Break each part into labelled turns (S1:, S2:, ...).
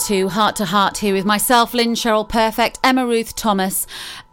S1: to Heart to Heart here with myself, Lynn Cheryl Perfect, Emma Ruth Thomas,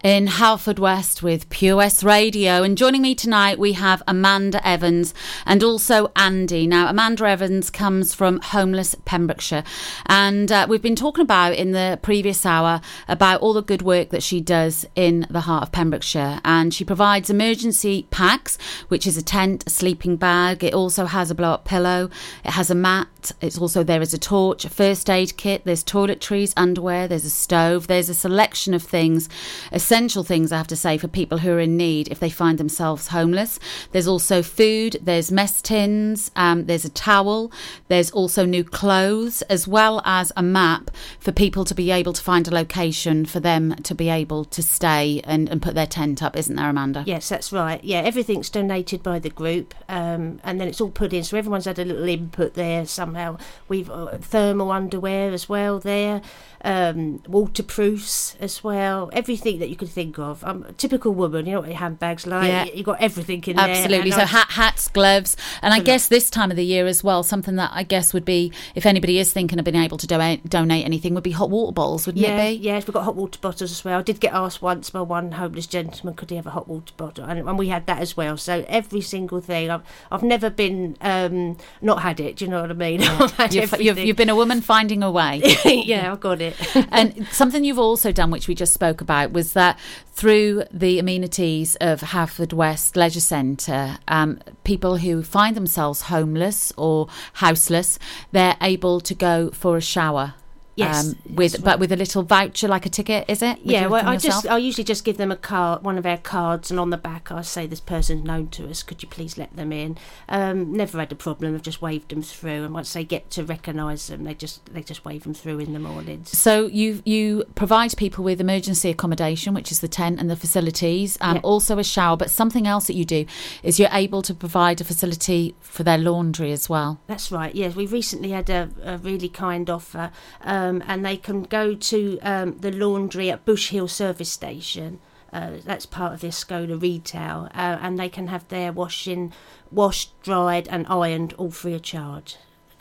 S1: in Haverfordwest with West Radio. And joining me tonight, we have Amanda Evans and also Andy. Now, Amanda Evans comes from Homeless Pembrokeshire. And uh, we've been talking about in the previous hour about all the good work that she does in the heart of Pembrokeshire. And she provides emergency packs, which is a tent, a sleeping bag. It also has a blow up pillow, it has a mat. It's also there is a torch, a first aid kit, there's toiletries, underwear, there's a stove, there's a selection of things essential things, I have to say, for people who are in need if they find themselves homeless. There's also food, there's mess tins, um, there's a towel, there's also new clothes, as well as a map for people to be able to find a location for them to be able to stay and, and put their tent up, isn't there, Amanda?
S2: Yes, that's right. Yeah, everything's donated by the group um, and then it's all put in. So everyone's had a little input there somehow. We've uh, thermal underwear as well there um, waterproofs as well, everything that you could think of. I'm a typical woman, you know what your handbags like. Yeah. You got everything in
S1: Absolutely. there. Absolutely. So hat, hats, gloves, and I guess this time of the year as well, something that I guess would be, if anybody is thinking of being able to donate, donate anything, would be hot water bottles, wouldn't
S2: yeah,
S1: it be?
S2: Yes, we've got hot water bottles as well. I did get asked once by one homeless gentleman, could he have a hot water bottle? And, and we had that as well. So every single thing. I've, I've never been um, not had it. Do you know what I mean?
S1: Yeah. you've, you've, you've, been a woman finding a way.
S2: yeah, I've got it.
S1: and something you've also done, which we just spoke about, was that through the amenities of Halford Haverfordwest Leisure Centre, um, people who find themselves homeless or houseless, they're able to go for a shower
S2: Yes,
S1: um, with but with a little voucher like a ticket, is it?
S2: Yeah, well, I just I usually just give them a card, one of our cards, and on the back I say this person's known to us. Could you please let them in? Um, never had a problem. I've just waved them through, and once they get to recognise them, they just they just wave them through in the mornings.
S1: So you you provide people with emergency accommodation, which is the tent and the facilities, um, also a shower. But something else that you do is you're able to provide a facility for their laundry as well.
S2: That's right. Yes, we recently had a, a really kind offer. Um, um, and they can go to um, the laundry at Bush Hill Service Station. Uh, that's part of the Escola retail, uh, and they can have their washing, washed, dried, and ironed all free of charge.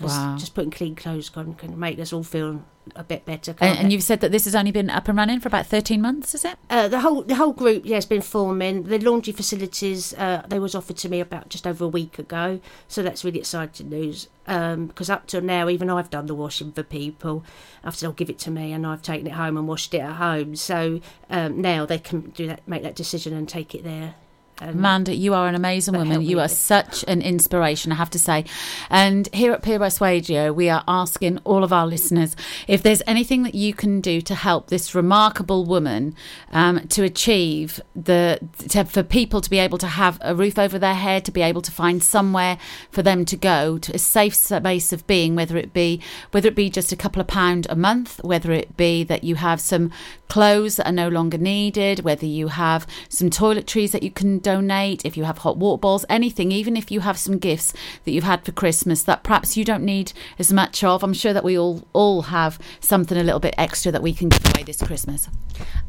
S2: Wow. Just putting clean clothes on can make us all feel a bit better.
S1: And, and, you've said that this has only been up and running for about thirteen months, is it?
S2: Uh, the whole the whole group, yeah, has been forming. The laundry facilities, uh, they was offered to me about just over a week ago, so that's really exciting news. Because um, up till now, even I've done the washing for people. I've said, "I'll give it to me," and I've taken it home and washed it at home. So um, now they can do that, make that decision, and take it there
S1: Amanda, you are an amazing woman. You are such an inspiration, I have to say. And here at Pure West Radio, we are asking all of our listeners if there's anything that you can do to help this remarkable woman um, to achieve the to, for people to be able to have a roof over their head, to be able to find somewhere for them to go to a safe space of being, whether it be whether it be just a couple of pound a month, whether it be that you have some clothes that are no longer needed, whether you have some toiletries that you can donate, if you have hot water balls, anything, even if you have some gifts that you've had for Christmas that perhaps you don't need as much of. I'm sure that we all all have something a little bit extra that we can give away this Christmas.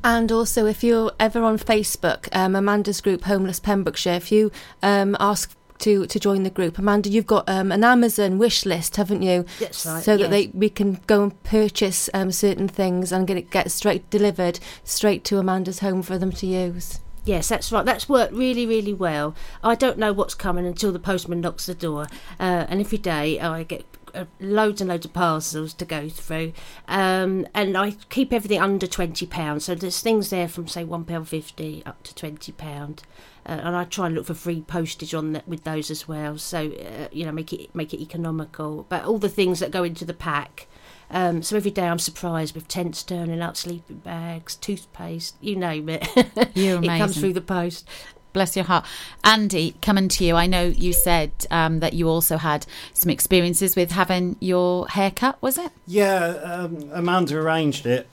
S3: And also, if you're ever on Facebook, um, Amanda's group Homeless Pembrokeshire, if you um, ask to to join the group. Amanda, you've got um, an Amazon wish list, haven't you?
S2: That's right.
S3: So
S2: yes.
S3: that they we can go and purchase um, certain things and get it get straight delivered straight to Amanda's home for them to use.
S2: Yes, that's right. That's worked really, really well. I don't know what's coming until the postman knocks the door, uh, and every day I get uh, loads and loads of parcels to go through, um, and I keep everything under twenty pounds. So there's things there from say one pound fifty up to twenty pound uh, and I try and look for free postage on that with those as well. So uh, you know, make it make it economical. But all the things that go into the pack. Um, so every day I'm surprised with tents turning up, sleeping bags, toothpaste, you name it.
S1: You're amazing.
S2: it comes through the post.
S1: Bless your heart. Andy, coming to you, I know you said um, that you also had some experiences with having your hair cut, was it?
S4: Yeah, um, Amanda arranged it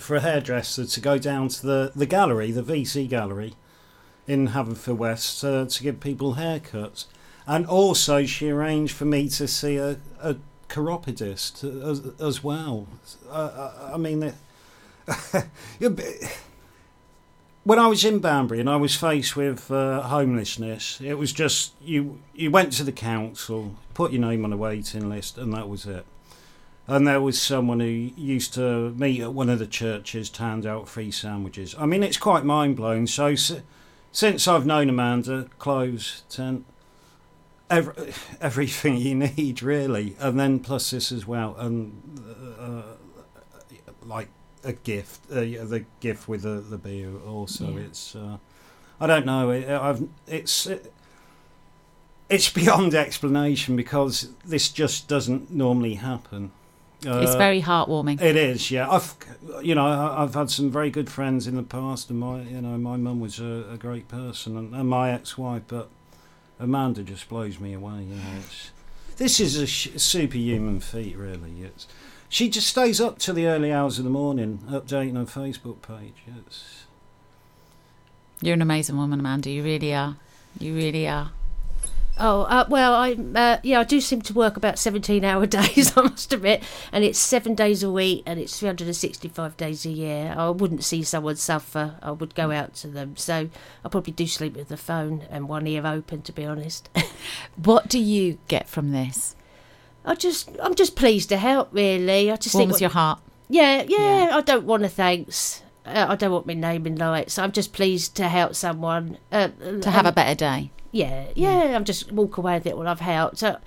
S4: for a hairdresser to go down to the, the gallery, the VC gallery, in Haverfordwest uh, to give people haircuts. And also, she arranged for me to see a, a chiropodist as, as well. Uh, I mean, when I was in Banbury and I was faced with uh, homelessness, it was just you. You went to the council, put your name on a waiting list, and that was it. And there was someone who used to meet at one of the churches to hand out free sandwiches. I mean, it's quite mind blowing. So, since I've known Amanda, clothes, tent, every, everything you need, really. And then plus this as well. And uh, like a gift, uh, the gift with the, the beer also.
S1: Yeah.
S4: It's, uh, I don't know, it, I've, it's. It, it's beyond explanation because this just doesn't normally happen.
S1: it's
S4: Uh,
S1: very heartwarming.
S4: it is, yeah. I've, you know, I've had some very good friends in the past, and my, you know, my mum was a, a great person, and, and my ex-wife, but Amanda just blows me away. You know, this is a sh- superhuman feat, really. It's, she just stays up to the early hours of the morning, updating her Facebook page. It's,
S1: You're an amazing woman, Amanda. You really are. You really are.
S2: Oh uh, well, I uh, yeah, I do seem to work about seventeen-hour days. I must admit, and it's seven days a week, and it's three hundred and sixty-five days a year. I wouldn't see someone suffer. I would go out to them. So I probably do sleep with the phone and one ear open, to be honest.
S1: What do you get from this?
S2: I just, I'm just pleased to help. Really, I just think,
S1: Warms your heart.
S2: yeah, yeah, I don't want to thanks. Uh, I don't want my name in lights. I'm just pleased to help someone. Uh,
S1: To have a better day.
S2: Yeah, yeah. I'm just walk away with it when I've helped. So,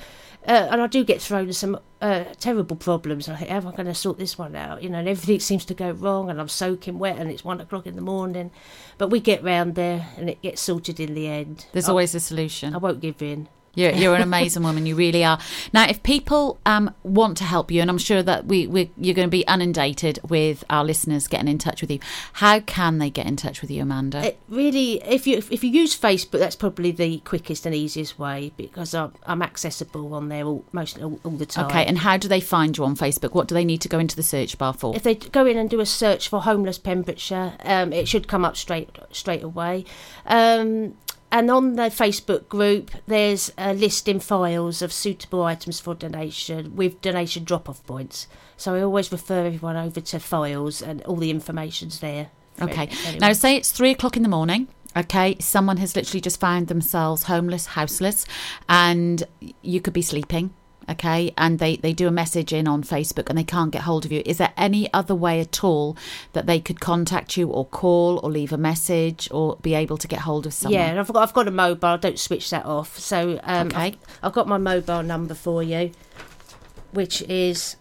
S2: uh, and I do get thrown some uh, terrible problems. I think, how am I going to sort this one out? You know, and everything seems to go wrong, and I'm soaking wet, and it's one o'clock in the morning. But we get round there, and it gets sorted in the end.
S1: There's
S2: I,
S1: always a solution.
S2: I won't give in.
S1: You're, you're an amazing woman. You really are. Now, if people um, want to help you, and I'm sure that we, we you're going to be inundated with our listeners getting in touch with you, how can they get in touch with you, Amanda?
S2: It really, if you if you use Facebook, that's probably the quickest and easiest way because I'm, I'm accessible on there all, most all, all the time.
S1: okay, and how do they find you on Facebook? What do they need to go into the search bar for?
S2: if they go in and do a search for homeless Pembrokeshire, um, it should come up straight straight away. Um, and on the Facebook group, there's a list in files of suitable items for donation with donation drop-off points. So I always refer everyone over to files, and all the information's there.
S1: Okay.
S2: anyone.
S1: Now, say it's three o'clock in the morning. Okay, someone has literally just found themselves homeless, houseless, and you could be sleeping. Okay, and they, they do a message in on Facebook and they can't get hold of you. Is there any other way at all that they could contact you or call or leave a message or be able to get hold of someone?
S2: Yeah, I've got I've got a mobile. Don't switch that off. So um,
S1: Okay.
S2: I've, I've got my mobile number for you, which is.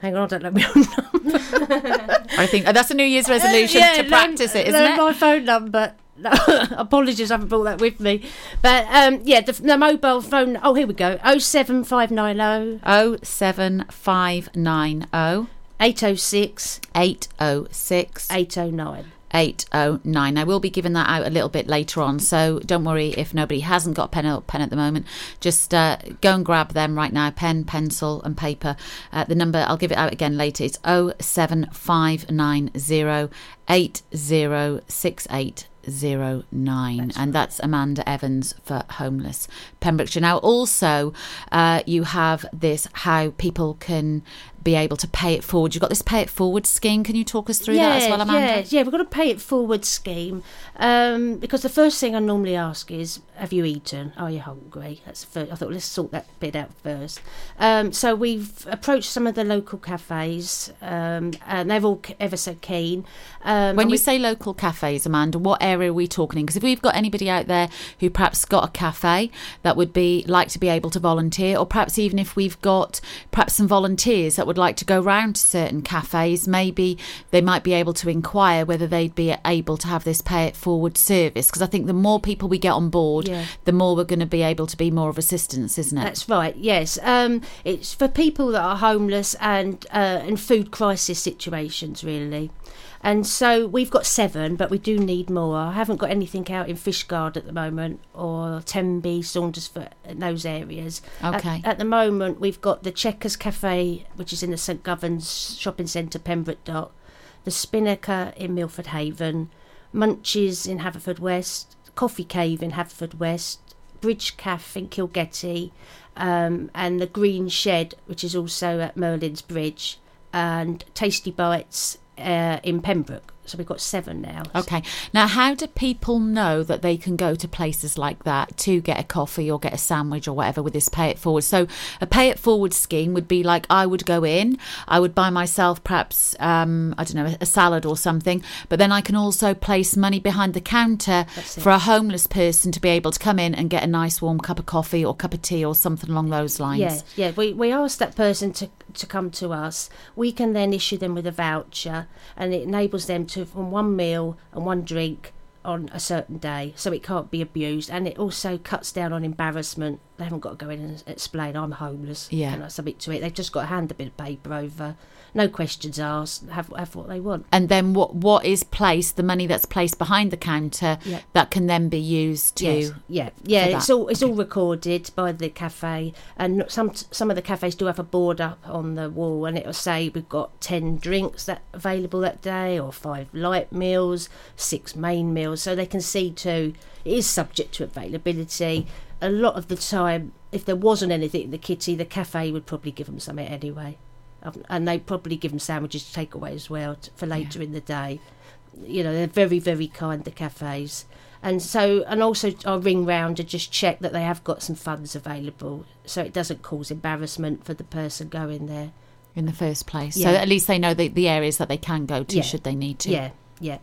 S2: Hang on, I don't let me on number.
S1: I think uh, that's a New Year's resolution
S2: Yeah,
S1: to
S2: learn-
S1: practice it, isn't
S2: learn
S1: it?
S2: My phone number. Apologies, I haven't brought that with me. But um, yeah, the, the mobile phone. Oh, here we go. Oh seven five nine zero.
S1: Oh seven five nine zero.
S2: Eight oh six.
S1: Eight oh six.
S2: Eight oh nine.
S1: 809. I will be giving that out a little bit later on, so don't worry if nobody hasn't got a pen, pen at the moment. Just uh, go and grab them right now pen, pencil, and paper. Uh, the number, I'll give it out again later. It's 07590 806809, and that's Amanda Evans for Homeless Pembrokeshire. Now, also, uh, you have this how people can be able to pay it forward. You've got this pay it forward scheme. Can you talk us through that as well, Amanda?
S2: Yeah, yeah, we've got a pay it forward scheme um, because the first thing I normally ask is, "Have you eaten? Are you hungry?" That's first. I thought let's sort that bit out first. Um, so we've approached some of the local cafes, um, and they've all ever so keen. Um,
S1: When you
S2: we-
S1: say local cafes, Amanda, what area are we talking in? Because if we've got anybody out there who perhaps got a cafe that would be like to be able to volunteer, or perhaps even if we've got perhaps some volunteers that would like to go round to certain cafes, maybe they might be able to inquire whether they'd be able to have this pay it forward service. Because I think the more people we get on board,
S2: Yeah.
S1: the more we're going to be able to be more of assistance, isn't it?
S2: That's right. Yes, um, it's for people that are homeless and uh, in food crisis situations, really. And so we've got seven, but we do need more. I haven't got anything out in Fishguard at the moment, or Tenby, Saundersfoot, in those areas.
S1: Okay.
S2: At, the moment, we've got the Checkers Cafe, which is in the St Govans Shopping Centre, Pembroke Dock, the Spinnaker in Milford Haven, Munchies in Haverfordwest, Coffee Cave in Haverfordwest, Bridge Cafe in Kilgetty, um, and the Green Shed, which is also at Merlin's Bridge, and Tasty Bites uh, in Pembroke. so we've got seven now.
S5: Okay. Now, how do people know that they can go to places like that to get a coffee or get a sandwich or whatever with this pay it forward? So, a pay it forward scheme would be like I would go in, I would buy myself perhaps, um, I don't know, a salad or something, but then I can also place money behind the counter for a homeless person to be able to come in and get a nice warm cup of coffee or cup of tea or something along those lines.
S2: Yeah, yeah. We we ask that person to to come to us. We can then issue them with a voucher, and it enables them to from one meal and one drink on a certain day, so it can't be abused, and it also cuts down on embarrassment. They haven't got to go in and explain I'm homeless.
S5: Yeah.
S2: and I submit to it. They've just got to hand a bit of paper over, no questions asked. Have have what they want.
S5: And then what what is placed, the money that's placed behind the counter,
S2: Yeah.
S5: that can then be used to.
S2: Yes, yeah, yeah. It's all it's all recorded by the cafe, and some some of the cafes do have a board up on the wall, and it'll say we've got ten drinks that available that day, or five light meals, six main meals, so they can see too. It is subject to availability. A lot of the time, if there wasn't anything in the kitty, the cafe would probably give them something anyway, and they probably give them sandwiches to take away as well t for later in the day you know they're very very kind the cafes and so and also i ring round to just check that they have got some funds available so it doesn't cause embarrassment for the person going there
S5: in the first place. So at least they know the, the areas that they can go to
S2: Yeah.
S5: should they need to.
S2: yeah yeah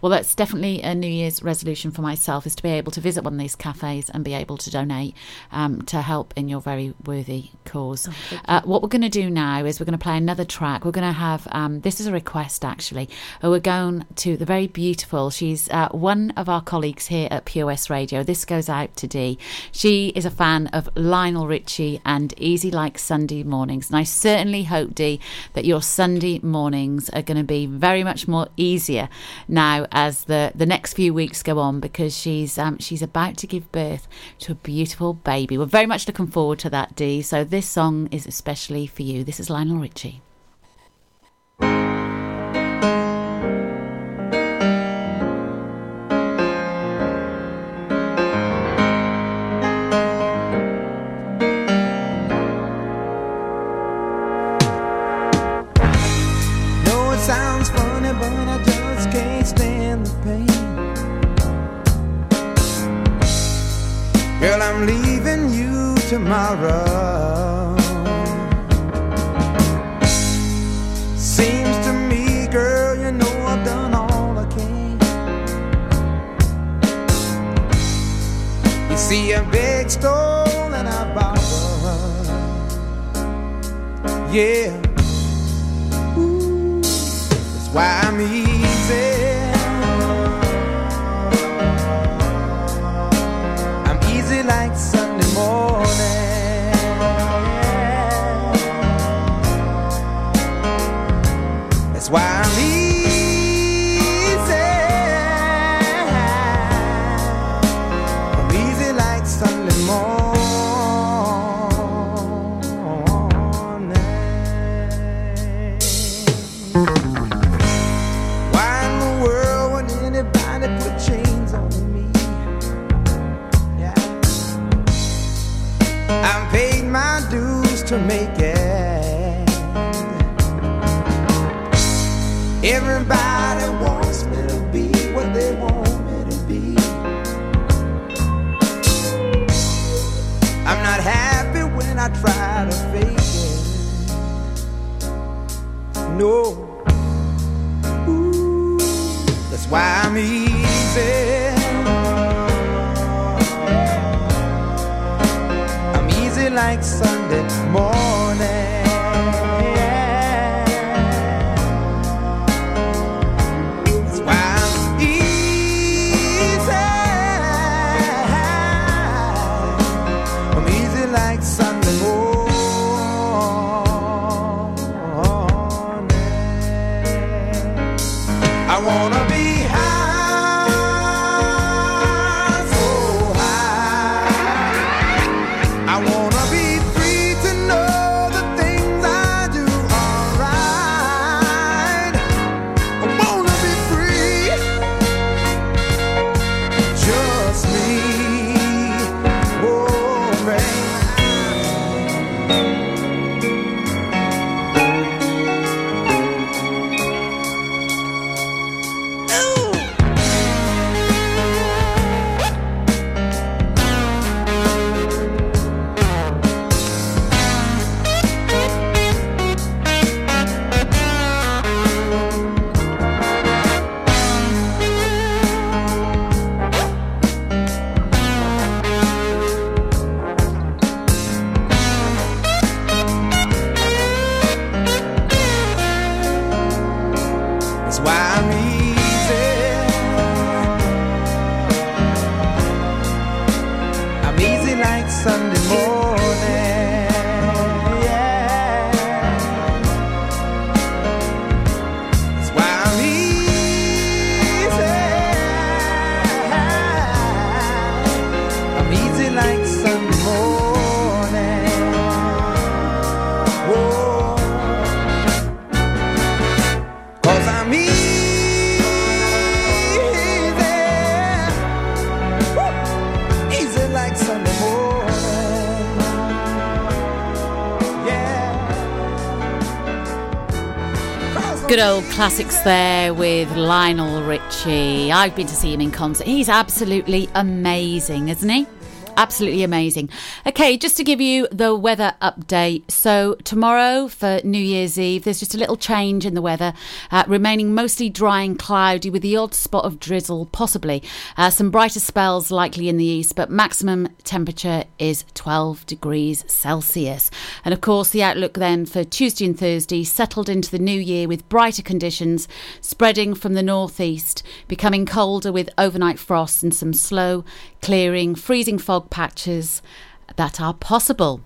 S5: Well, that's definitely a New Year's resolution for myself is to be able to visit one of these cafes and be able to donate um, to help in your very worthy cause. uh, what we're going to do now is we're going to play another track. We're going to have um, this is a request actually. Uh, we're going to the very beautiful. She's uh, one of our colleagues here at POS Radio. This goes out to Dee. She is a fan of Lionel Richie and Easy Like Sunday Mornings, and I certainly hope Dee that your Sunday mornings are going to be very much more easier now as the the next few weeks go on because she's um, she's about to give birth to a beautiful baby. We're very much looking forward to that, Dee. So this song is especially for you. This is Lionel Richie.
S1: Old classics there with Lionel Richie. I've been to see him in concert. He's absolutely amazing, isn't he? Absolutely amazing. Okay, just to give you the weather update. So, tomorrow for New Year's Eve, there's just a little change in the weather, uh, remaining mostly dry and cloudy with the odd spot of drizzle, possibly. Uh, some brighter spells likely in the east, but maximum temperature is 12 degrees Celsius. And of course, the outlook then for Tuesday and Thursday settled into the new year with brighter conditions spreading from the northeast, becoming colder with overnight frosts and some slow clearing, freezing fog patches that are possible.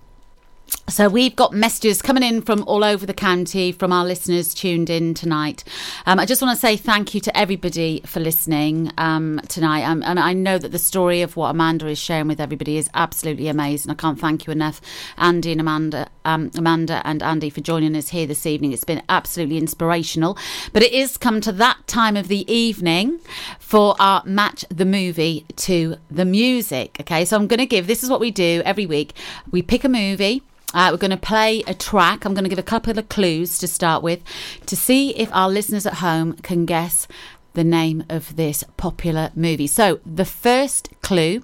S1: So we've got messages coming in from all over the county from our listeners tuned in tonight. Um, I just want to say thank you to everybody for listening um, tonight. Um, and I know that the story of what Amanda is sharing with everybody is absolutely amazing. I can't thank you enough, Andy and Amanda, um, Amanda and Andy, for joining us here this evening. It's been absolutely inspirational. But it is come to that time of the evening for our match the movie to the music. Okay, so I'm going to give. This is what we do every week. We pick a movie. Uh, we're going to play a track. I'm going to give a couple of clues to start with to see if our listeners at home can guess the name of this popular movie. So, the first clue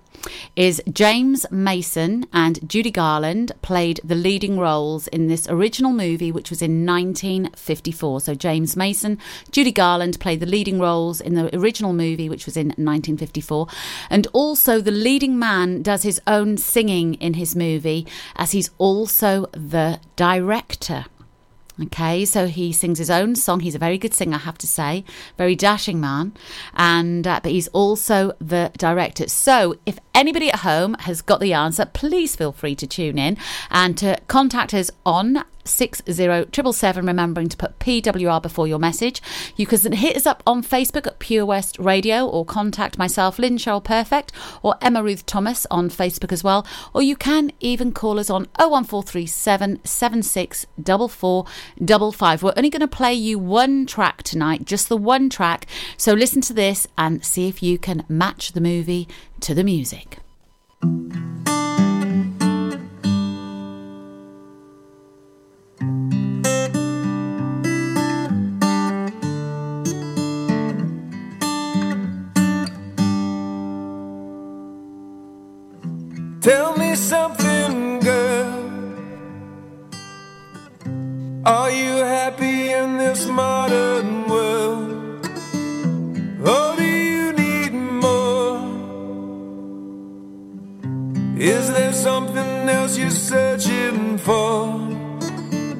S1: is James Mason and Judy Garland played the leading roles in this original movie, which was in 1954. So, James Mason, Judy Garland played the leading roles in the original movie, which was in 1954. And also, the leading man does his own singing in his movie, as he's also the director. Okay, so he sings his own song. He's a very good singer, I have to say, very dashing man, and uh, but he's also the director. So, if anybody at home has got the answer, please feel free to tune in and to contact us on six zero triple seven. Remembering to put PWR before your message. You can hit us up on Facebook at Pure West Radio, or contact myself, Lynn Cheryl Perfect, or Emma Ruth Thomas on Facebook as well. Or you can even call us on 01437 764455. We're only going to play you one track tonight, just the one track. So listen to this and see if you can match the movie to the music.
S6: Tell me something, girl. Are you happy in this modern world? Or do you need more? Is there something else you're searching for?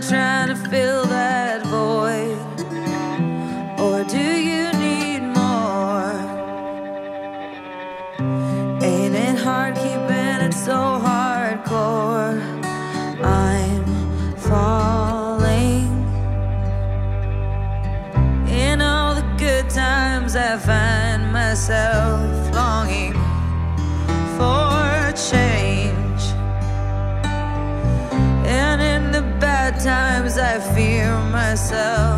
S7: Tired myself.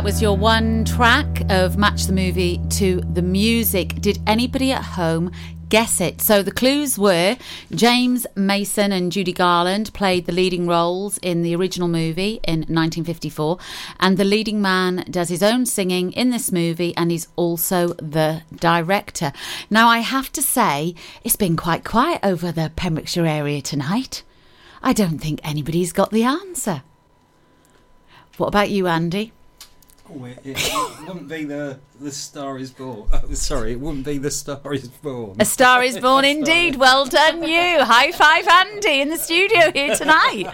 S1: That was your one track of Match the Movie to the music. Did anybody at home guess it? So the clues were James Mason and Judy Garland played the leading roles in the original movie in 1954, and the leading man does his own singing in this movie and he's also the director. Now, I have to say, it's been quite quiet over the Pembrokeshire area tonight. I don't think anybody's got the answer. What about you, Andy?
S8: Oh, it, it, it wouldn't be the the Star is Born. Oh, sorry, it wouldn't be the Star is Born.
S1: A star is born indeed. Well done, you. High five, Andy, in the studio here tonight.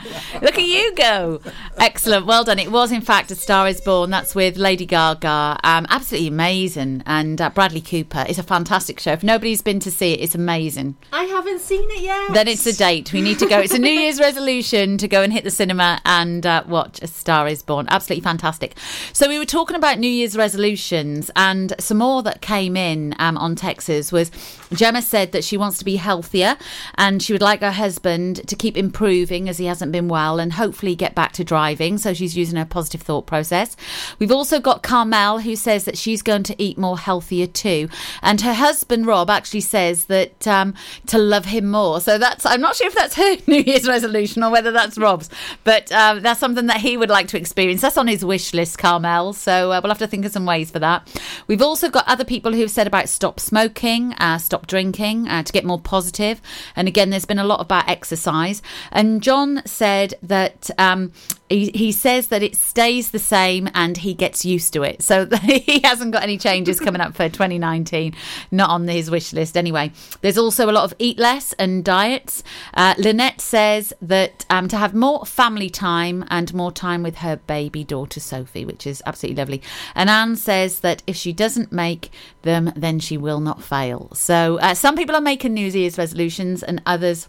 S1: Look at you go. Excellent. Well done. It was, in fact, A Star is Born. That's with Lady Gaga. Um, absolutely amazing. And uh, Bradley Cooper. It's a fantastic show. If nobody's been to see it, it's amazing.
S2: I haven't seen it yet.
S1: Then it's a date. We need to go. It's a New Year's resolution to go and hit the cinema and uh, watch A Star is Born. Absolutely fantastic. So we were talking about New Year's resolutions, and some more that came in um, on Texas was Gemma said that she wants to be healthier and she would like her husband to keep improving as he hasn't been well and hopefully get back to driving. So she's using her positive thought process. We've also got Carmel who says that she's going to eat more healthier too, and her husband Rob actually says that um, to love him more. So that's I'm not sure if that's her New Year's resolution or whether that's Rob's, but um, that's something that he would like to experience. That's on his wish list, Carmel. So uh, we'll have to think of some ways for that. We've also got other people who've said about stop smoking, uh, stop drinking, uh, to get more positive. And again, there's been a lot about exercise. And John said that um, he, he says that it stays the same and he gets used to it. So he hasn't got any changes coming up for 2019, not on his wish list anyway. There's also a lot of eat less and diets. Uh, Lynette says that um, to have more family time and more time with her baby daughter Sophie, which is absolutely lovely. And Anne says that if she doesn't make them, then she will not fail. So uh, some people are making New Year's resolutions and others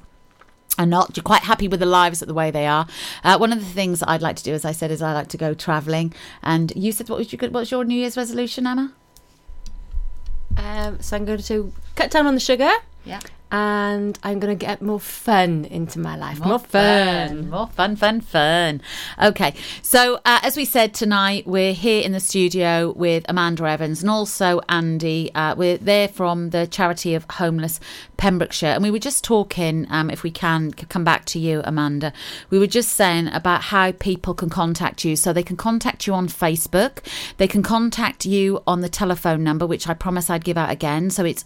S1: are not you're quite happy with the lives of the way they are. Uh, one of the things I'd like to do, as I said, is I like to go travelling. And you said, what was your what's your New Year's resolution, Emma?
S3: Um, so I'm going to cut down on the sugar.
S1: Yeah.
S3: And I'm going to get more fun into my life. More,
S1: fun. More fun, fun, fun. Okay. So, uh, as we said tonight, we're here in the studio with Amanda Evans and also Andy. Uh, we're there from the charity of Homeless Pembrokeshire. And we were just talking, um, if we can come back to you, Amanda, we were just saying about how people can contact you. So, they can contact you on Facebook, they can contact you on the telephone number, which I promise I'd give out again. So, it's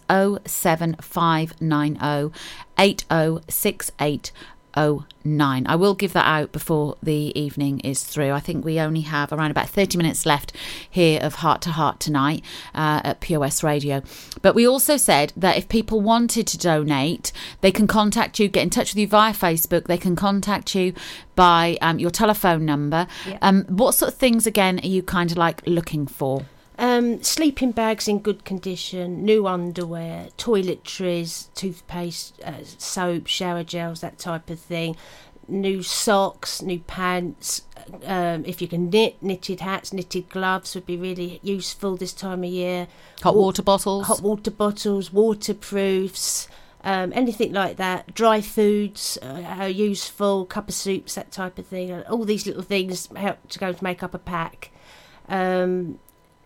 S1: 07590 806809. I will give that out before the evening is through. I think we only have around about 30 minutes left here of Heart to Heart tonight uh, at POS Radio. But we also said that if people wanted to donate, they can contact you, get in touch with you via Facebook, they can contact you by um, your telephone number.
S2: Yeah.
S1: Um, what sort of things, again, are you kind of like looking for?
S2: Um, sleeping bags in good condition, new underwear, toiletries, toothpaste, uh, soap, shower gels, that type of thing. New socks, new pants. Um, if you can knit, knitted hats, knitted gloves would be really useful this time of year.
S1: Hot water bottles?
S2: hot water bottles, waterproofs, um, anything like that. Dry foods uh, are useful, cup of soups, that type of thing. All these little things help to go to make up a pack. Um,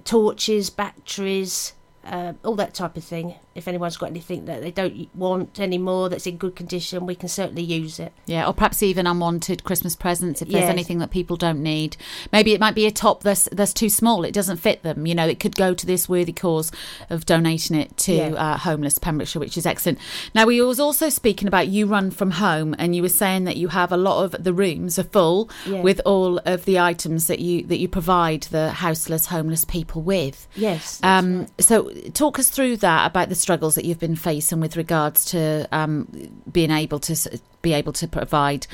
S2: torches, batteries, uh, all that type of thing. If anyone's got anything that they don't want anymore that's in good condition, we can certainly use it.
S1: Yeah, or perhaps even unwanted Christmas presents if there's
S2: Yes.
S1: anything that people don't need. Maybe it might be a top that's that's too small; it doesn't fit them. You know, it could go to this worthy cause of donating it to
S2: Yeah.
S1: uh, homeless Pembrokeshire, which is excellent. Now, we was also speaking about you run from home, and you were saying that you have a lot of the rooms are full
S2: Yeah.
S1: with all of the items that you that you provide the houseless, homeless people with.
S2: Yes.
S1: Um,
S2: right.
S1: So, talk us through that about the struggles that you've been facing with regards to um, being able to be able to provide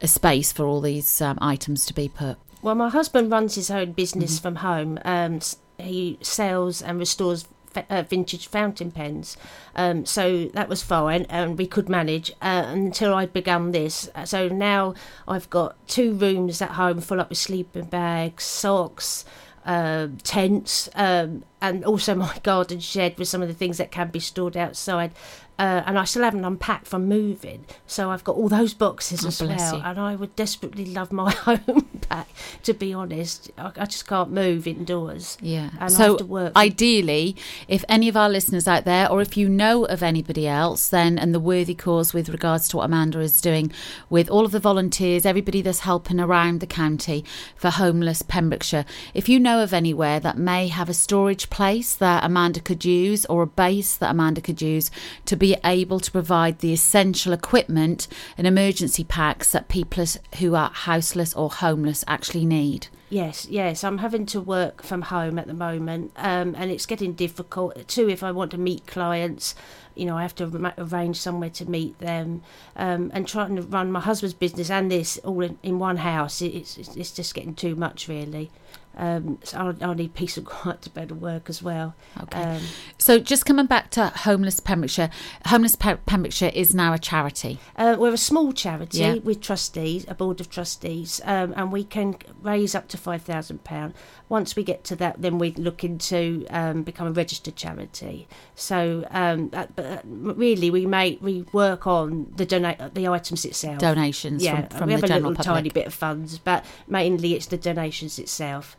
S1: a space for all these um, items to be put.
S2: Well, my husband runs his own business from home. Um, he sells and restores uh, vintage fountain pens. Um, so that was fine, and we could manage uh, until I'd begun this. Uh, So now I've got two rooms at home full up with sleeping bags, socks. Um, tents um, and also my garden shed with some of the things that can be stored outside uh, and I still haven't unpacked from moving so I've got all those boxes
S1: Oh,
S2: as well
S1: you.
S2: and I would desperately love my home back. To be honest, I, I just can't move indoors.
S1: Yeah.
S2: And I
S1: so
S2: have to work.
S1: ideally, if any of our listeners out there, or if you know of anybody else, then and the worthy cause with regards to what Amanda is doing with all of the volunteers, everybody that's helping around the county for homeless Pembrokeshire, if you know of anywhere that may have a storage place that Amanda could use or a base that Amanda could use to be able to provide the essential equipment and emergency packs that people who are houseless or homeless actually need.
S2: Yes, yes. I'm having to work from home at the moment, um, and it's getting difficult too. If I want to meet clients, you know, I have to arrange somewhere to meet them, um, and trying to run my husband's business and this all in, in one house. it- It's it's it's just getting too much, really. Um, so I, I need peace and quiet to be able to work as well.
S1: Okay.
S2: Um,
S1: So, just coming back to Homeless Pembrokeshire, Homeless Pe- Pembrokeshire is now a charity.
S2: Uh, we're a small charity
S1: Yeah.
S2: with trustees, a board of trustees, um, and we can raise up to five thousand pound. Once we get to that, then we look into um, become a registered charity. So, um, that, but uh, really, we make we work on the donate the items itself.
S1: Donations
S2: yeah,
S1: from, from
S2: we have a little
S1: public.
S2: tiny bit of funds, but mainly it's the donations itself.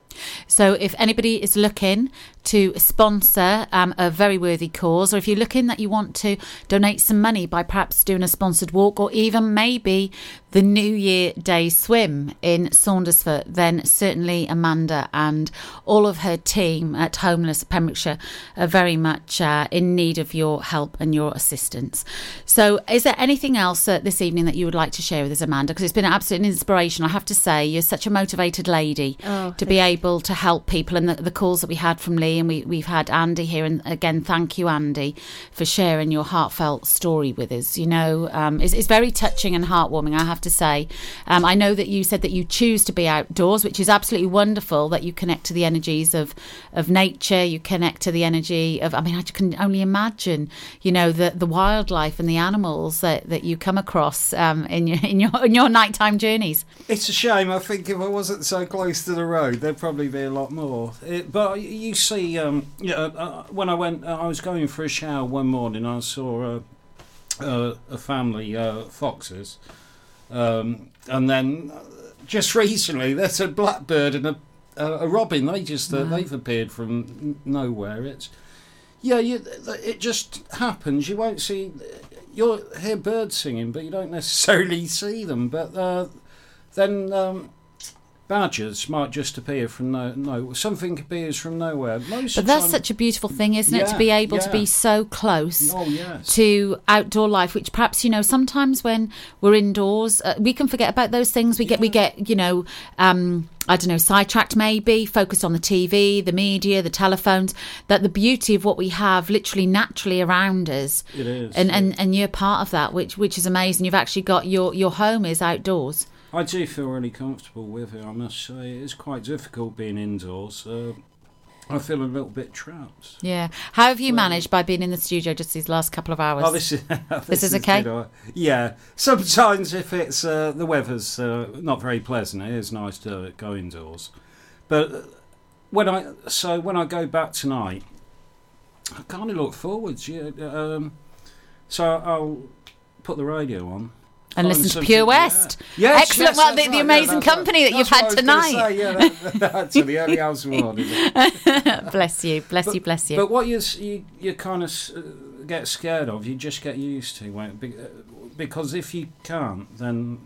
S1: So, if anybody is looking to sponsor um, a very worthy cause, or if you're looking that you want to donate some money by perhaps doing a sponsored walk, or even maybe the New Year Day swim in Saundersfoot, then certainly Amanda and all of her team at Homeless Pembrokeshire are very much uh, in need of your help and your assistance. So, is there anything else uh, this evening that you would like to share with us, Amanda? Because it's been an absolute inspiration. I have to say, you're such a motivated lady
S2: Oh,
S1: to be able to help people. And the, the calls that we had from Lee, and we, we've had Andy here. And again, thank you, Andy, for sharing your heartfelt story with us. You know, um, it's, it's very touching and heartwarming, I have to say. Um, I know that you said that you choose to be outdoors, which is absolutely wonderful that you connect to the energies of, of nature, you connect to the energy of, I mean, I can only imagine, you know, the, the wildlife and the animals that, that you come across um, in, your, in, your, in your nighttime journeys.
S8: It's a shame. I think if I wasn't so close to the road, there'd probably be a lot more. It, but you see, um, yeah, uh, when I went, uh, I was going for a shower one morning. I saw a, a, a family uh, foxes, um, and then just recently there's a blackbird and a, a, a robin. They just uh,
S1: Wow.
S8: they've appeared from nowhere. It's yeah, you, it just happens. You won't see. You'll hear birds singing, but you don't necessarily see them. But uh, then um, badgers might just appear from no, no something appears from nowhere. Most
S1: But that's
S8: time,
S1: such a beautiful thing, isn't it? To be able to be so close
S8: oh yes,
S1: to outdoor life, which perhaps you know sometimes when we're indoors, uh, we can forget about those things. We get we get you know. Um, I don't know, sidetracked maybe, focused on the TV, the media, the telephones, that the beauty of what we have literally naturally around us.
S8: it is.
S1: And, and and you're part of that, which which is amazing. You've actually got your your home is outdoors.
S8: I do feel really comfortable with it. I must say, it's quite difficult being indoors. I feel a little bit trapped.
S1: Yeah. How have you
S8: Well-
S1: managed by being in the studio just these last couple of hours?
S8: Oh, this is this,
S1: is okay?
S8: good. Yeah, sometimes if it's uh, the weather's uh, not very pleasant, it is nice to go indoors. But when I so when I go back tonight, I kind of look forwards. Yeah, um, so I'll put the radio on.
S1: And listen to Pure
S8: yeah.
S1: West.
S8: Yes,
S1: Excellent.
S8: yes,
S1: Well, the- the amazing
S8: that's right.
S1: company that you've had
S8: what I was gonna
S1: tonight.
S8: say, yeah, that, that's the early hours morning.
S1: bless you, bless you, bless you.
S8: But what you s- you, you kind of uh, get scared of, you just get used to? Uh, because if you can't, then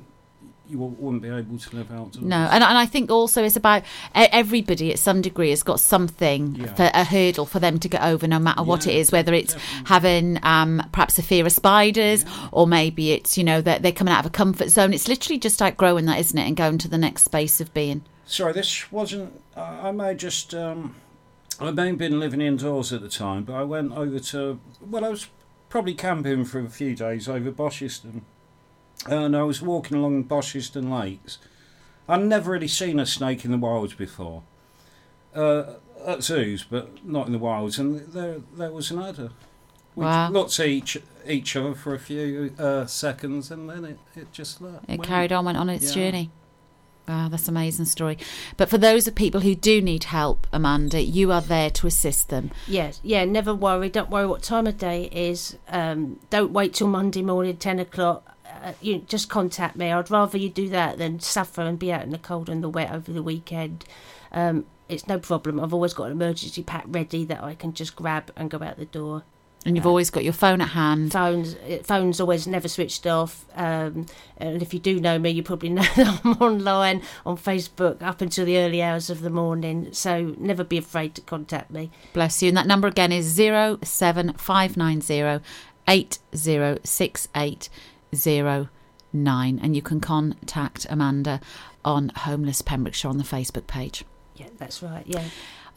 S8: you wou- wouldn't be able to live outdoors.
S1: no, and, and I think also it's about everybody at some degree has got something
S8: Yeah.
S1: for a hurdle for them to get over, no matter what it is. Whether it's
S8: definitely.
S1: having um, perhaps a fear of spiders,
S8: Yeah.
S1: or maybe it's you know that they're coming out of a comfort zone. It's literally just outgrowing that, isn't it, and going to the next space of being.
S8: Sorry, this wasn't. I may just. Um, I may have been living indoors at the time, but I went over to. Well, I was probably camping for a few days over Bosherston. And I was walking along Bosherston Lakes. I'd never really seen a snake in the wilds before. Uh, at zoos, but not in the wilds. And there, there was an adder. We
S1: Wow.
S8: looked at each each other for a few uh, seconds, and then it, it just left.
S1: It
S8: went.
S1: carried on, went on its
S8: Yeah.
S1: journey. Wow, that's an amazing story. But for those of people who do need help, Amanda, you are there to assist them.
S2: Yes, yeah, never worry. Don't worry what time of day it is. Um, don't wait till Monday morning, 10 o'clock. Uh, you just contact me. I'd rather you do that than suffer and be out in the cold and the wet over the weekend. Um, it's no problem. I've always got an emergency pack ready that I can just grab and go out the door.
S1: And you've always got your phone at hand.
S2: Phones, uh, phones always never switched off. Um, and if you do know me, you probably know that I'm online on Facebook up until the early hours of the morning. So never be afraid to contact me.
S1: Bless you. And that number again is 07590 806809. And you can contact Amanda on Homeless Pembrokeshire on the Facebook page.
S2: Yeah, that's right. Yeah.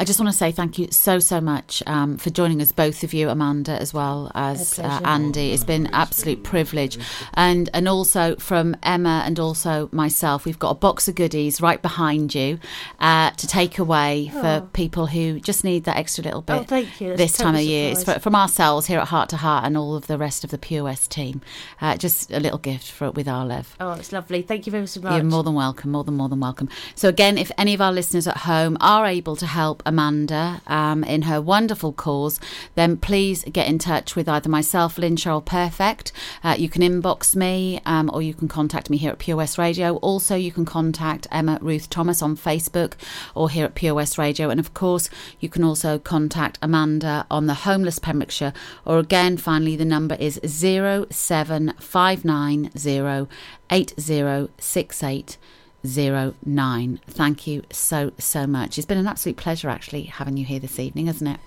S1: I just want to say thank you so so much um, for joining us, both of you, Amanda as well as uh. Andy. It's been absolute privilege, and and also from Emma and also myself, we've got a box of goodies right behind you uh, to take away for
S2: Oh.
S1: people who just need that extra little bit
S2: Oh, thank you. That's
S1: this time of
S2: total
S1: year. It's
S2: surprise.
S1: fr- from ourselves here at Heart to Heart and all of the rest of the POS team. Uh, just a little gift for with our love.
S2: Oh, it's lovely. Thank you very much.
S1: You're more than welcome, more than more than welcome. So again, if any of our listeners at home are able to help Amanda um, in her wonderful cause, then please get in touch with either myself, Lynn Cheryl Perfect. Uh, you can inbox me, um, or you can contact me here at POS Radio. Also, you can contact Emma Ruth Thomas on Facebook or here at POS Radio, and of course, you can also contact Amanda on the Homeless Pembrokeshire. Or again, finally, the number is zero seven five nine zero eight zero six eight zero nine. Thank you so so much. It's been an absolute pleasure actually having you here this evening, hasn't it?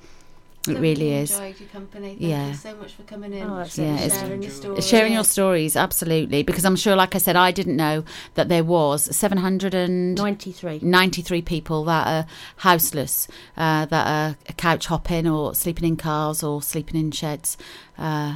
S1: It really is.
S3: Enjoyed your company. Thank
S1: Yeah.
S3: you so much for coming in.
S2: Oh,
S1: Yeah,
S3: sharing your story.
S1: Sharing your stories, absolutely, because I'm sure, like I said, I didn't know that there was 793
S2: 93.
S1: people that are houseless, uh, that are couch hopping or sleeping in cars or sleeping in sheds, uh,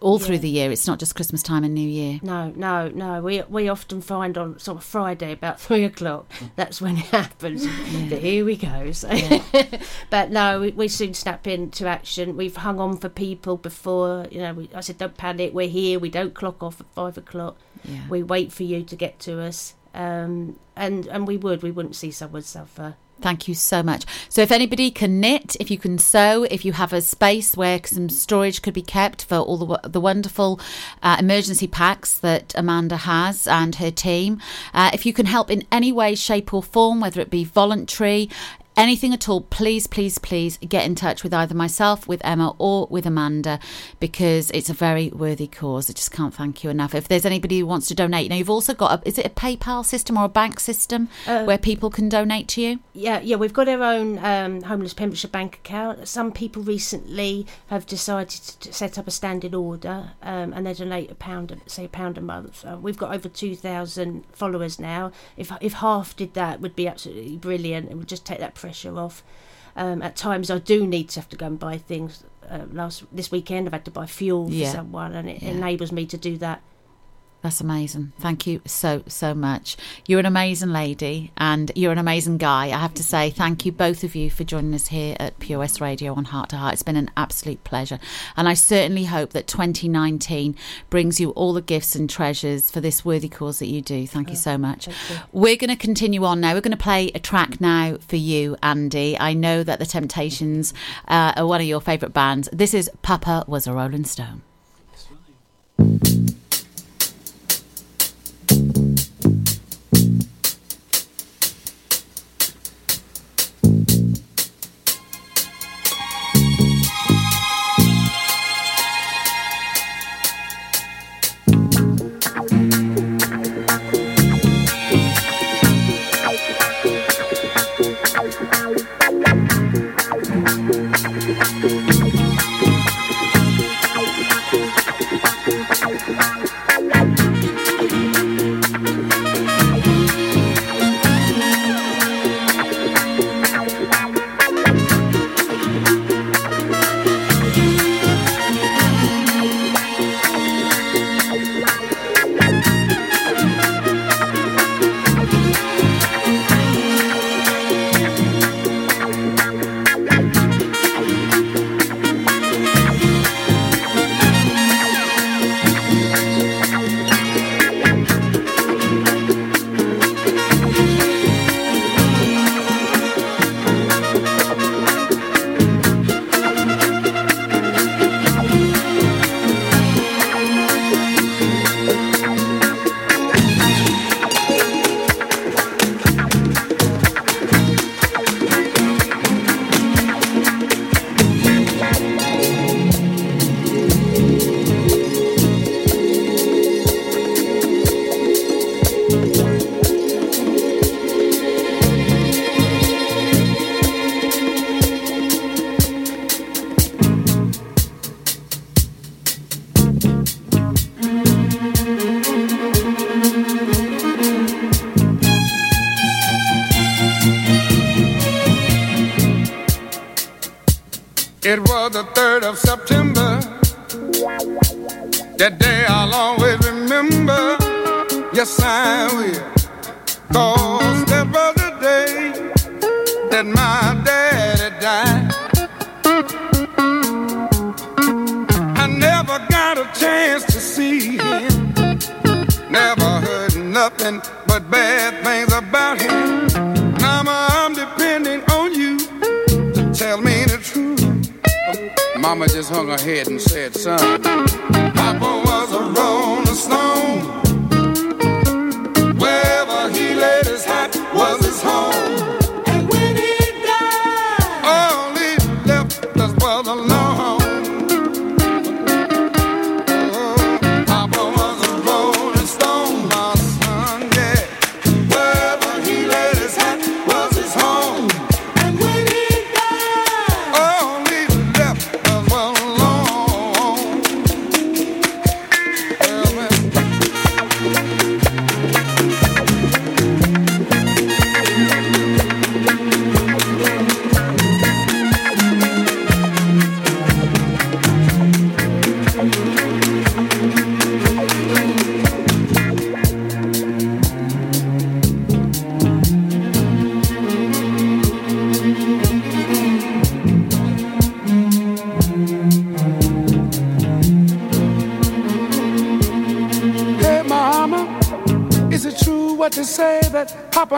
S1: all through the year. It's not just Christmas time and New Year.
S2: No, no, no. We we often find on sort of Friday about three o'clock. That's when it happens. But here we go. So. but no, we, we soon snap into action. We've hung on for people before. You know, we, I said don't panic. We're here. We don't clock off at five o'clock.
S1: Yeah.
S2: We wait for you to get to us. Um, and and we would. We wouldn't see someone suffer.
S1: Thank you so much. So, if anybody can knit, if you can sew, if you have a space where some storage could be kept for all the the wonderful uh, emergency packs that Amanda has and her team, uh, if you can help in any way, shape, or form, whether it be voluntary, anything at all, please, please, please get in touch with either myself, with Emma, or with Amanda because it's a very worthy cause. I just can't thank you enough. If there's anybody who wants to donate, now you've also got a, is it a PayPal system or a bank system
S2: Uh,
S1: where people can donate to you?
S2: Yeah, yeah, we've got our own um, homeless Pembrokeshire bank account. Some people recently have decided to set up a standing order, um, and they donate a pound, say a pound a month. Uh, we've got over two thousand followers now. If if half did that, would be absolutely brilliant. It would just take that pressure off. Um, at times, I do need to have to go and buy things. Uh, last this weekend, I've had to buy fuel for
S1: Yeah.
S2: someone, and it
S1: Yeah.
S2: enables me to do that.
S1: That's amazing. Thank you so, so much. You're an amazing lady and you're an amazing guy. I have to say, thank you both of you for joining us here at POS Radio on Heart to Heart. It's been an absolute pleasure. And I certainly hope that 2019 brings you all the gifts and treasures for this worthy cause that you do. Thank you so much.
S2: You.
S1: We're going to continue on now. We're going to play a track now for you, Andy. I know that the Temptations uh, are one of your favourite bands. This is Papa Was a Rolling Stone.
S9: Chance to see him. Never heard nothing but bad things about him. Now I'm depending on you to tell me the truth. Mama just hung her head and said, son, Papa was a rolling stone.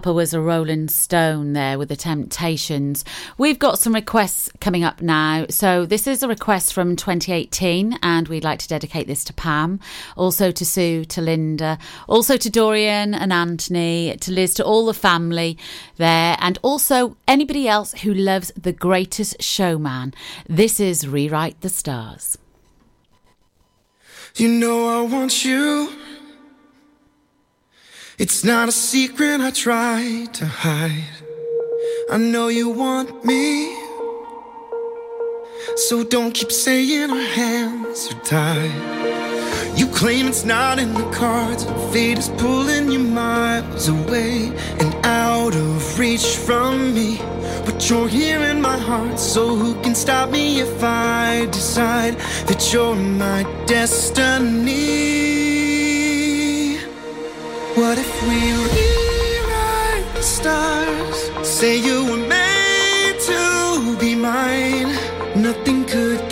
S9: Papa was a Rolling Stone
S1: there with the Temptations. We've got some requests coming up now. So, this is a request from 2018, and we'd like to dedicate this to Pam, also to Sue, to Linda, also to Dorian and Anthony, to Liz, to all the family there, and also anybody else who loves the greatest showman. This is Rewrite the Stars.
S9: You know I want you. It's not a secret I try to hide. I know you want me. So don't keep saying our hands are tied. You claim it's not in the cards. Fate is pulling you miles away and out of reach from me. But you're here in my heart, so who can stop me if I decide that you're my destiny? What if we rewrite the stars? Say you were made to be mine. Nothing could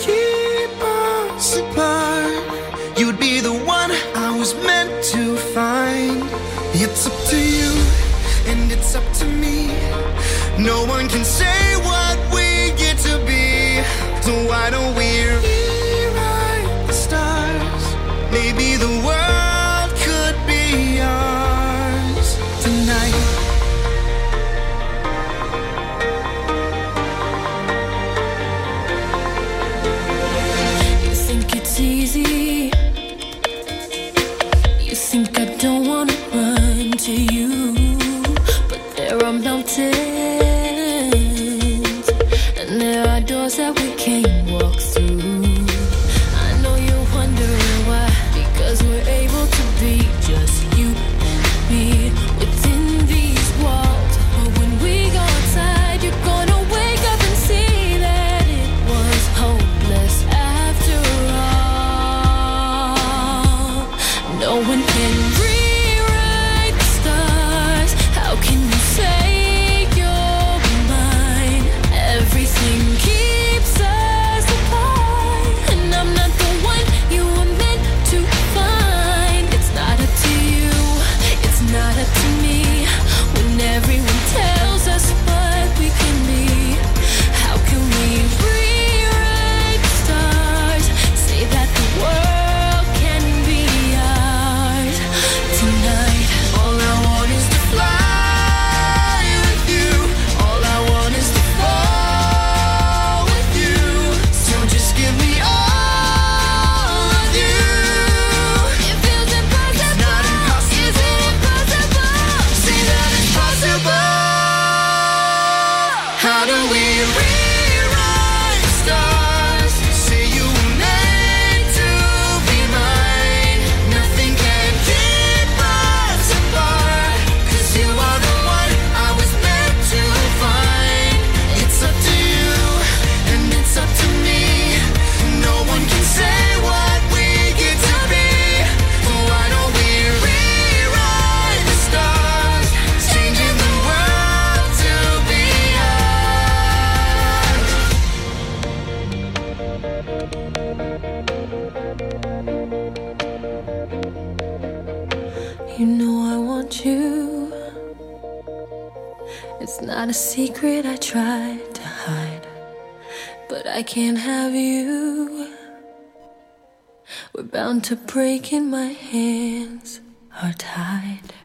S9: to
S10: break in my tied.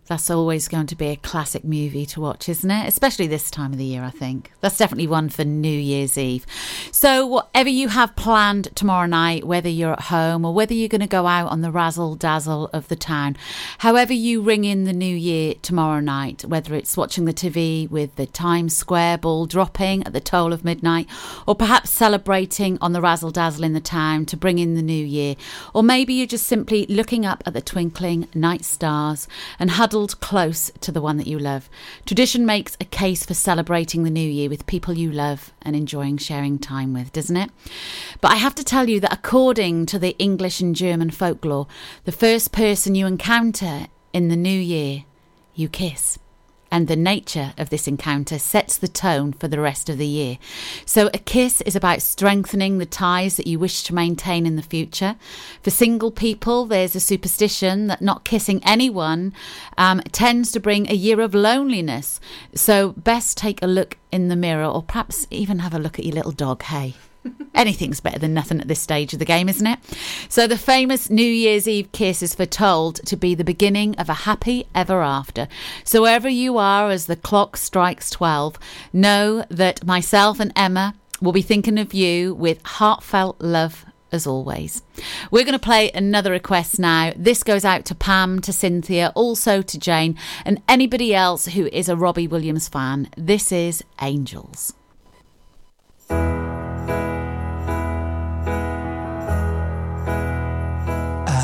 S1: That's always going to be a classic movie to watch, isn't it? Especially this time of the year, I think. That's definitely one for New Year's Eve. So, whatever you have planned tomorrow night, whether you're at home or whether you're going to go out on the razzle dazzle of the town, however you ring in the new year tomorrow night, whether it's watching the TV with the Times Square ball dropping at the toll of midnight, or perhaps celebrating on the razzle dazzle in the town to bring in the new year, or maybe you're just simply looking up at the twinkling night stars and close to the one that you love. Tradition makes a case for celebrating the new year with people you love and enjoying sharing time with, doesn't it? But I have to tell you that according to the English and German folklore, the first person you encounter in the new year, you kiss and the nature of this encounter sets the tone for the rest of the year. So, a kiss is about strengthening the ties that you wish to maintain in the future. For single people, there's a superstition that not kissing anyone um, tends to bring a year of loneliness. So, best take a look in the mirror or perhaps even have a look at your little dog. Hey. Anything's better than nothing at this stage of the game, isn't it? So, the famous New Year's Eve kiss is foretold to be the beginning of a happy ever after. So, wherever you are as the clock strikes 12, know that myself and Emma will be thinking of you with heartfelt love as always. We're going to play another request now. This goes out to Pam, to Cynthia, also to Jane, and anybody else who is a Robbie Williams fan. This is Angels.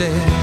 S6: angels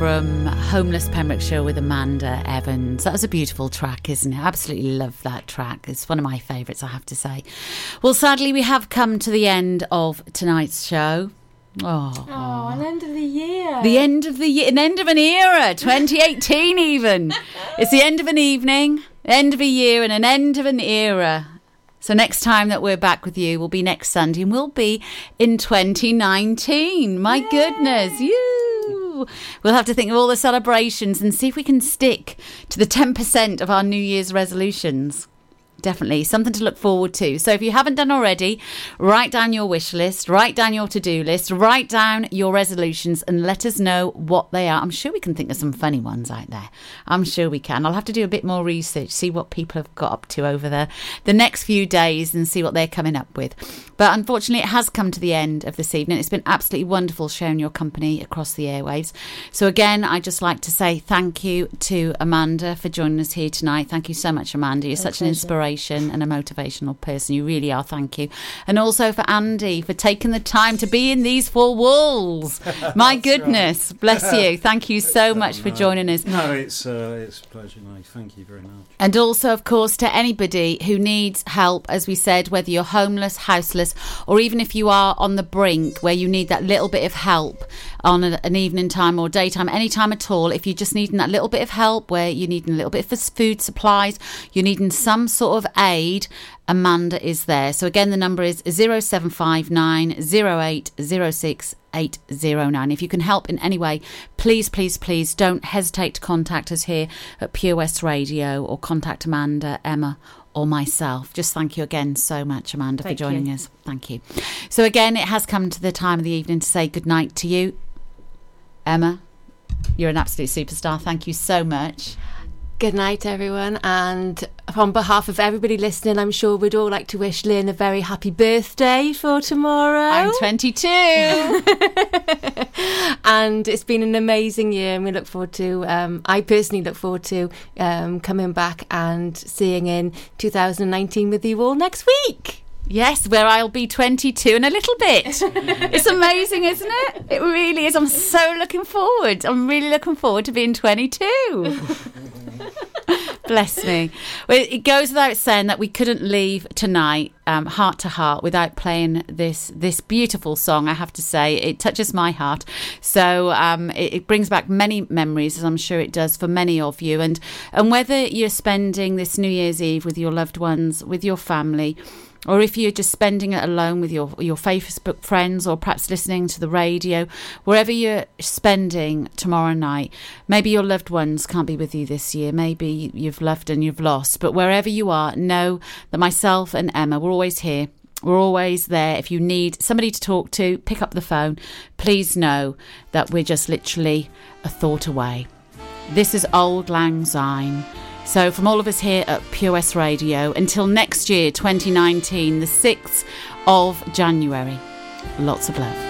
S1: from Homeless Pembrokeshire with Amanda Evans. That was a beautiful track, isn't it? Absolutely love that track. It's one of my favourites, I have to say. Well, sadly, we have come to the end of tonight's show. Oh,
S3: Oh, an end of the year.
S1: the end of the year, an end of an era, 2018 even. It's the end of an evening, end of a year, and an end of an era. So next time that we're back with you will be next Sunday, and we'll be in 2019. My goodness, you. We'll have to think of all the celebrations and see if we can stick to the 10% of our New Year's resolutions. Definitely something to look forward to. So if you haven't done already, write down your wish list, write down your to do list, write down your resolutions, and let us know what they are. I'm sure we can think of some funny ones out there. I'm sure we can. I'll have to do a bit more research, see what people have got up to over the, the next few days, and see what they're coming up with. But unfortunately, it has come to the end of this evening. It's been absolutely wonderful sharing your company across the airwaves. So again, I'd just like to say thank you to Amanda for joining us here tonight. Thank you so much, Amanda. You're such an inspiration and a motivational person. You really are. Thank you. And also for Andy for taking the time to be in these four walls. My goodness, bless you. Thank you so much for joining us.
S8: No, it's uh, it's a pleasure. No, thank you very much.
S1: And also, of course, to anybody who needs help, as we said, whether you're homeless, houseless, or even if you are on the brink where you need that little bit of help on an evening time or daytime, any time at all, if you're just needing that little bit of help where you're needing a little bit of food supplies, you're needing some sort of aid, Amanda is there. So again, the number is 0759 0806 809. If you can help in any way, please, please, please don't hesitate to contact us here at Pure West Radio or contact Amanda, Emma, or myself. Just thank you again so much, Amanda,
S2: Thank
S1: for joining
S2: you.
S1: us. Thank you. So, again, it has come to the time of the evening to say goodnight to you. Emma, you're an absolute superstar. Thank you so much.
S3: Good night, everyone. And on behalf of everybody listening, I'm sure we'd all like to wish Lynn a very happy birthday for tomorrow.
S1: I'm 22.
S3: and it's been an amazing year, and we look forward to. Um, I personally look forward to um, coming back and seeing in 2019 with you all next week.
S1: Yes, where I'll be 22 in a little bit. it's amazing, isn't it? It really is. I'm so looking forward. I'm really looking forward to being 22. Bless me. Well, it goes without saying that we couldn't leave tonight, um, heart to heart, without playing this this beautiful song. I have to say, it touches my heart. So um, it, it brings back many memories, as I'm sure it does for many of you. And and whether you're spending this New Year's Eve with your loved ones, with your family or if you're just spending it alone with your your Facebook friends, or perhaps listening to the radio, wherever you're spending tomorrow night, maybe your loved ones can't be with you this year, maybe you've loved and you've lost, but wherever you are, know that myself and Emma, we're always here. We're always there. If you need somebody to talk to, pick up the phone. Please know that we're just literally a thought away. This is Auld Lang Syne. So, from all of us here at POS Radio, until next year, 2019, the 6th of January, lots of love.